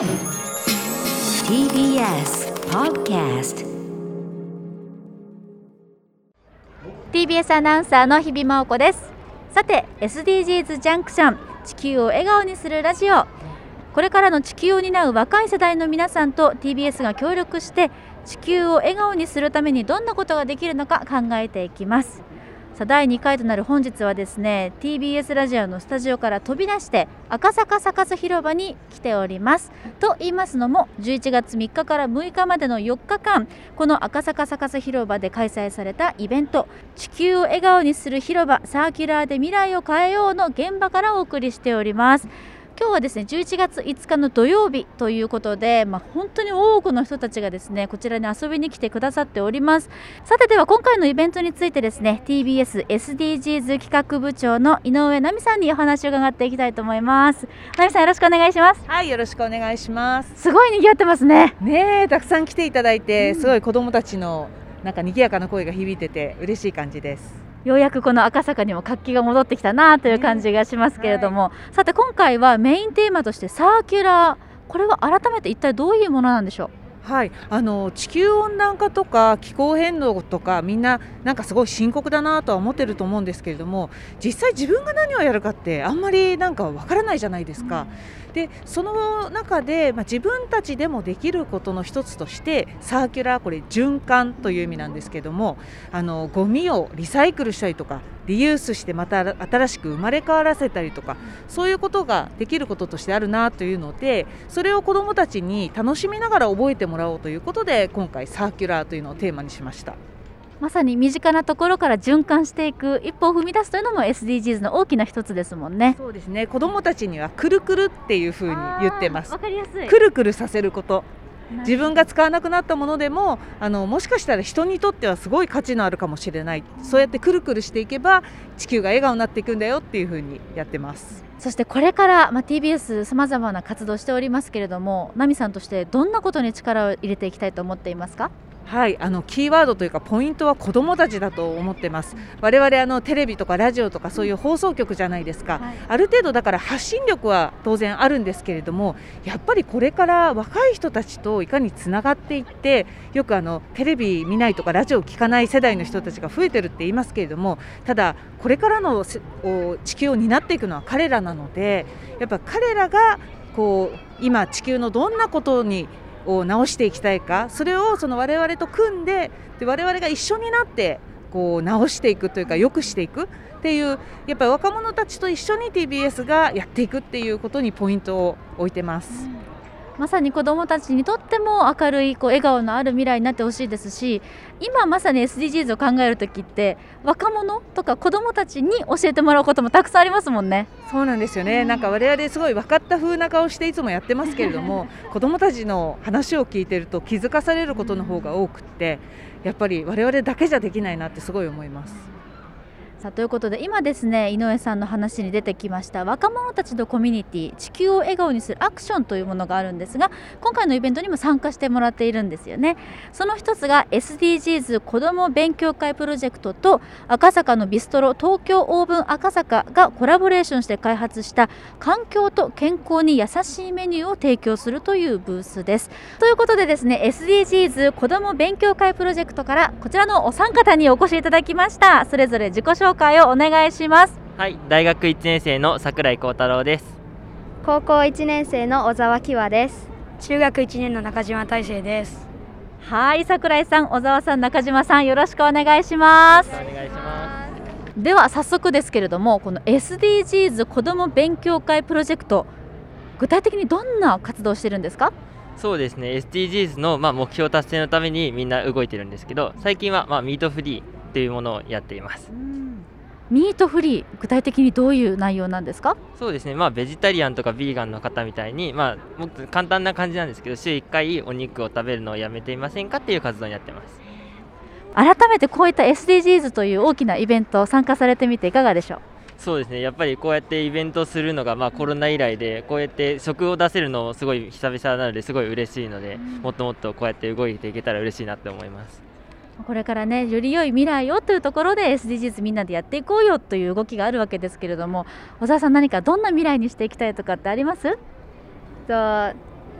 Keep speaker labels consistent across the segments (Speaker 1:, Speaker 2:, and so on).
Speaker 1: TBS Podcast
Speaker 2: TBS アナウンサーの日々真央子です。さて SDGs ジャンクション地球を笑顔にするラジオ。これからの地球を担う若い世代の皆さんと TBS が協力して地球を笑顔にするためにどんなことができるのか考えていきます。さ第2回となる本日はですね TBS ラジオのスタジオから飛び出して赤坂サカス広場に来ております。と言いますのも11月3日から6日までの4日間この赤坂サカス広場で開催されたイベント地球を笑顔にする広場サーキュラーで未来を変えようの現場からお送りしております。今日はですね11月5日の土曜日ということで、まあ、本当に多くの人たちがですねこちらに遊びに来てくださっております。さてでは今回のイベントについてですね TBS SDGs 企画部長の井上奈美さんにお話を伺っていきたいと思います。奈美さんよろしくお願いします。
Speaker 3: はい、よろしくお願いします。
Speaker 2: すごい賑わってますね。
Speaker 3: ねえ、たくさん来ていただいて、すごい子供たちのなんか賑やかな声が響いてて嬉しい感じです。
Speaker 2: ようやくこの赤坂にも活気が戻ってきたなという感じがしますけれども、さて今回はメインテーマとしてサーキュラー。これは改めて一体どういうものなんでしょう？
Speaker 3: はい、あの地球温暖化とか気候変動とかみんななんかすごい深刻だなとは思ってると思うんですけれども実際自分が何をやるかってあんまりなんかわからないじゃないですか。でその中で、まあ、自分たちでもできることの一つとしてサーキュラーこれ循環という意味なんですけどもあのゴミをリサイクルしたりとかリユースしてまた新しく生まれ変わらせたりとかそういうことができることとしてあるなというのでそれを子どもたちに楽しみながら覚えてもらおうということで今回サーキュラーというのをテーマにしました。
Speaker 2: まさに身近なところから循環していく一歩を踏み出すというのも SDGs の大きな一つですもんね。
Speaker 3: そうですね子どもたちにはくるくるっていうふうに言ってます
Speaker 2: わかりやすい。
Speaker 3: くるくるさせること自分が使わなくなったものでもあのもしかしたら人にとってはすごい価値のあるかもしれない。そうやってくるくるしていけば地球が笑顔になっていくんだよっていうふうにやってます。
Speaker 2: そしてこれから、まあ、TBS さまざまな活動しておりますけれども奈美さんとしてどんなことに力を入れていきたいと思っていますか？
Speaker 3: はいあのキーワードというかポイントは子どもたちだと思ってます。我々あのテレビとかラジオとかそういう放送局じゃないですか、
Speaker 2: はい。
Speaker 3: ある程度だから発信力は当然あるんですけれどもやっぱりこれから若い人たちといかにつながっていってよくあのテレビ見ないとかラジオ聞かない世代の人たちが増えてるって言いますけれどもただこれからの地球を担っていくのは彼らなのでやっぱ彼らがこう今地球のどんなことにを直していきたいかそれをその我々と組んでで我々が一緒になってこう直していくというか良くしていくっていうやっぱり若者たちと一緒に TBS がやっていくっていうことにポイントを置いてます。
Speaker 2: まさに子どもたちにとっても明るいこう笑顔のある未来になってほしいですし今まさに SDGs を考える時って若者とか子どもたちに教えてもらうこともたくさんありますもんね。
Speaker 3: そうなんですよね、なんか我々すごい分かった風な顔していつもやってますけれども子どもたちの話を聞いてると気づかされることの方が多くってやっぱり我々だけじゃできないなってすごい思います。
Speaker 2: さあということで今ですね井上さんの話に出てきました若者たちのコミュニティ地球を笑顔にするアクションというものがあるんですが今回のイベントにも参加してもらっているんですよね。その一つが SDGs 子ども勉強会プロジェクトと赤坂のビストロ東京オーブン赤坂がコラボレーションして開発した環境と健康に優しいメニューを提供するというブースです。ということでですね SDGs 子ども勉強会プロジェクトからこちらのお三方にお越しいただきました。それぞれ自己紹介をお願いします
Speaker 4: はい、大学1年生の桜井幸太郎です。
Speaker 5: 高校1年生の小沢希和です中学1年の中島大成です
Speaker 2: はい桜井さん小沢さん中島さんよろしくお願いします
Speaker 4: お願いしま
Speaker 2: では早速ですけれどもこの SDGs 子ども勉強会プロジェクト具体的にどんな活動をしてるんですか？
Speaker 4: す。そうですね、SDGs のまあ目標達成のためにみんな動いてるんですけど、最近はまあミートフリーというものをやっています。
Speaker 2: ミートフリー具体的にどういう内容なんですか？
Speaker 4: そうですね、まあベジタリアンとかビーガンの方みたいに、まあもっと簡単な感じなんですけど、週1回お肉を食べるのをやめていませんかっていう活動になってます。
Speaker 2: 改めてこういった SDGs という大きなイベント参加されてみていかがでしょう？
Speaker 4: そうですね、やっぱりこうやってイベントするのがまあコロナ以来で、こうやって食を出せるのすごい久々なのですごい嬉しいので、もっともっとこうやって動いていけたら嬉しいなって思います。
Speaker 2: これからねより良い未来をというところで SDGs みんなでやっていこうよという動きがあるわけですけれども小沢さん何かどんな未来にしていきたいとかってあります？
Speaker 5: と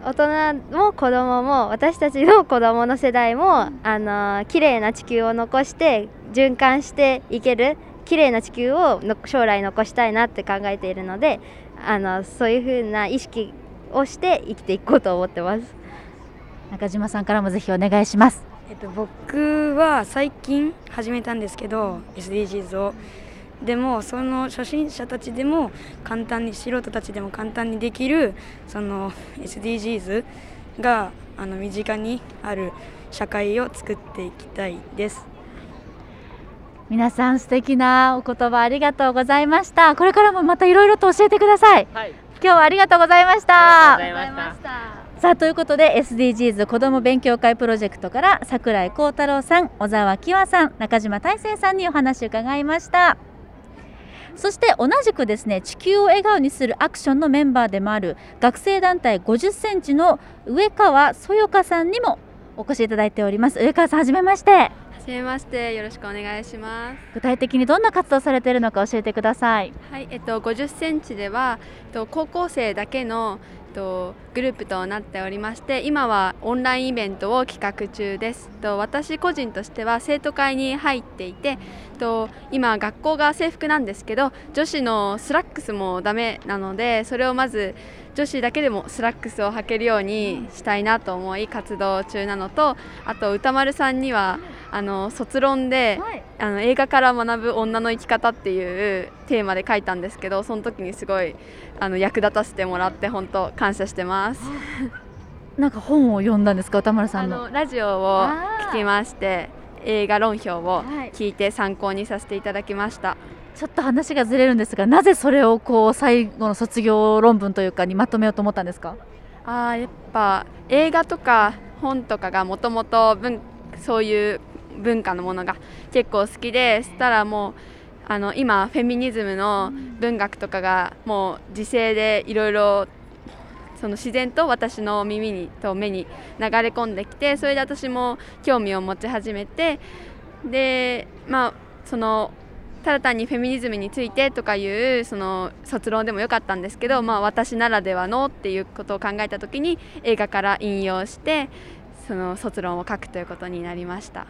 Speaker 5: 大人も子供も私たちの子供の世代も、あの綺麗な地球を残して循環していける綺麗な地球をの将来残したいなって考えているのであのそういう風な意識をして生きていこうと思ってます。
Speaker 2: 中島さんからもぜひお願いします。
Speaker 6: えっと、僕は最近始めたんですけど SDGs を。でもその初心者たちでも簡単に素人たちでも簡単にできるその SDGs があの身近にある社会を作っていきたいです。
Speaker 2: 皆さん素敵なお言葉ありがとうございました。これからもまたいろいろと教えてください、
Speaker 4: はい、
Speaker 2: 今日はありがとうございました。
Speaker 4: ありがとうございました
Speaker 2: さあということで SDGs 子ども勉強会プロジェクトから櫻井幸太郎さん小沢希和さん中島大成さんにお話を伺いました。そして同じくですね地球を笑顔にするアクションのメンバーでもある学生団体50センチの上川そよかさんにもお越しいただいております。上川さんはじめまして。
Speaker 7: めましてよろしくお願いします。
Speaker 2: 具体的にどんな活動されているのか教えてください。
Speaker 7: はいえっと50センチではえっと高校生だけのとグループとなっておりまして今はオンラインイベントを企画中です。と私個人としては生徒会に入っていてと今学校が制服なんですけど女子のスラックスもダメなのでそれをまず女子だけでもスラックスを履けるようにしたいなと思い活動中なのとあと歌丸さんにはあの卒論で、
Speaker 2: はい。
Speaker 7: あの映画から学ぶ女の生き方っていうテーマで書いたんですけどその時にすごいあの役立たせてもらって本当感謝してます。
Speaker 2: なんか本を読んだんですか歌丸さ
Speaker 7: あ
Speaker 2: んの？
Speaker 7: のラジオを聞きまして映画論評を
Speaker 2: はい。
Speaker 7: 聞いて参考にさせていただきました。
Speaker 2: ちょっと話がずれるんですがなぜそれをこう最後の卒業論文というかにまとめようと思ったんですか？
Speaker 7: あーやっぱ映画とか本とかがもともと文そういう文化のものが結構好きでしたらもうあの今フェミニズムの文学とかがもう時勢でいろいろその自然と私の耳にと目に流れ込んできてそれで私も興味を持ち始めてでまあそのただ単にフェミニズムについてとかいうその卒論でもよかったんですけど、まあ、私ならではのっていうことを考えた時に映画から引用してその卒論を書くということになりました。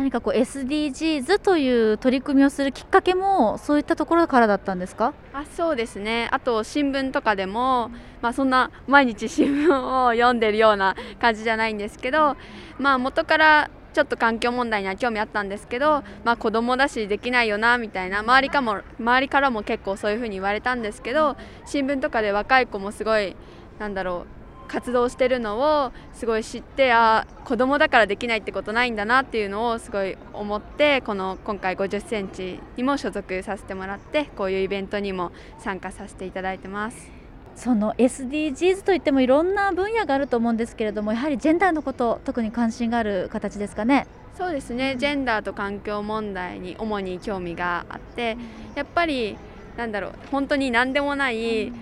Speaker 2: 何かこう SDGs という取り組みをするきっかけもそういったところからだったんですか？
Speaker 7: あそうですね。あと新聞とかでも、まあ、そんな毎日新聞を読んでるような感じじゃないんですけど、まあ、元からちょっと環境問題には興味あったんですけど、まあ、子供だしできないよなみたいな周りかも周りからも結構そういうふうに言われたんですけど新聞とかで若い子もすごいなんだろう活動してるのをすごい知ってあ子供だからできないってことないんだなっていうのをすごい思ってこの今回50センチにも所属させてもらってこういうイベントにも参加させていただいてます。
Speaker 2: その SDGs といってもいろんな分野があると思うんですけれどもやはりジェンダーのこと特に関心がある形ですかね？
Speaker 7: そうですね。ジェンダーと環境問題に主に興味があってやっぱりなんだろう本当に何でもない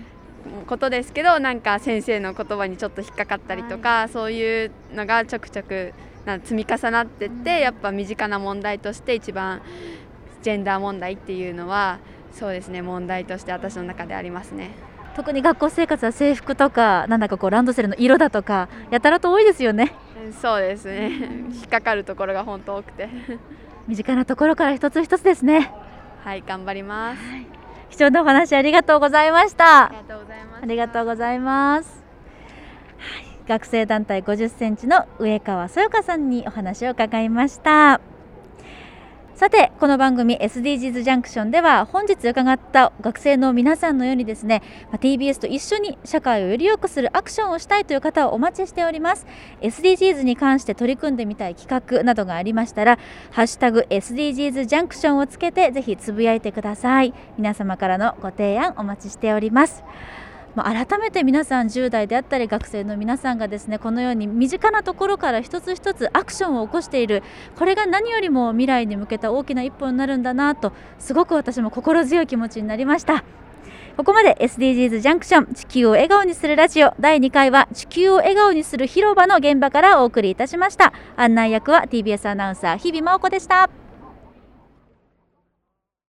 Speaker 7: ことですけどなんか先生の言葉にちょっと引っかかったりとか、そういうのがちょくちょくな積み重なってってやっぱ身近な問題として一番ジェンダー問題っていうのはそうですね問題として私の中でありますね。
Speaker 2: 特に学校生活は制服とかなんだかこうランドセルの色だとかやたらと多いですよね。
Speaker 7: そうですね。引っかかるところが本当多くて。
Speaker 2: 身近なところから一つ一つですね。
Speaker 7: はい頑張ります。
Speaker 2: 貴重なお話ありがとうございました
Speaker 7: ありがとうございます。
Speaker 2: 学生団体50センチの上川そよかさんにお話を伺いました。さてこの番組 SDGs ジャンクションでは本日伺った学生の皆さんのようにですね TBS と一緒に社会をより良くするアクションをしたいという方をお待ちしております。SDGs に関して取り組んでみたい企画などがありましたらハッシュタグ SDGs ジャンクションをつけてぜひつぶやいてください。皆様からのご提案お待ちしております。まあ、改めて皆さん10代であったり学生の皆さんがですねこのように身近なところから一つ一つアクションを起こしているこれが何よりも未来に向けた大きな一歩になるんだなとすごく私も心強い気持ちになりました。ここまで SDGs ジャンクション地球を笑顔にするラジオ。第2回は地球を笑顔にする広場の現場からお送りいたしました。案内役は TBS アナウンサー日々真央子でした。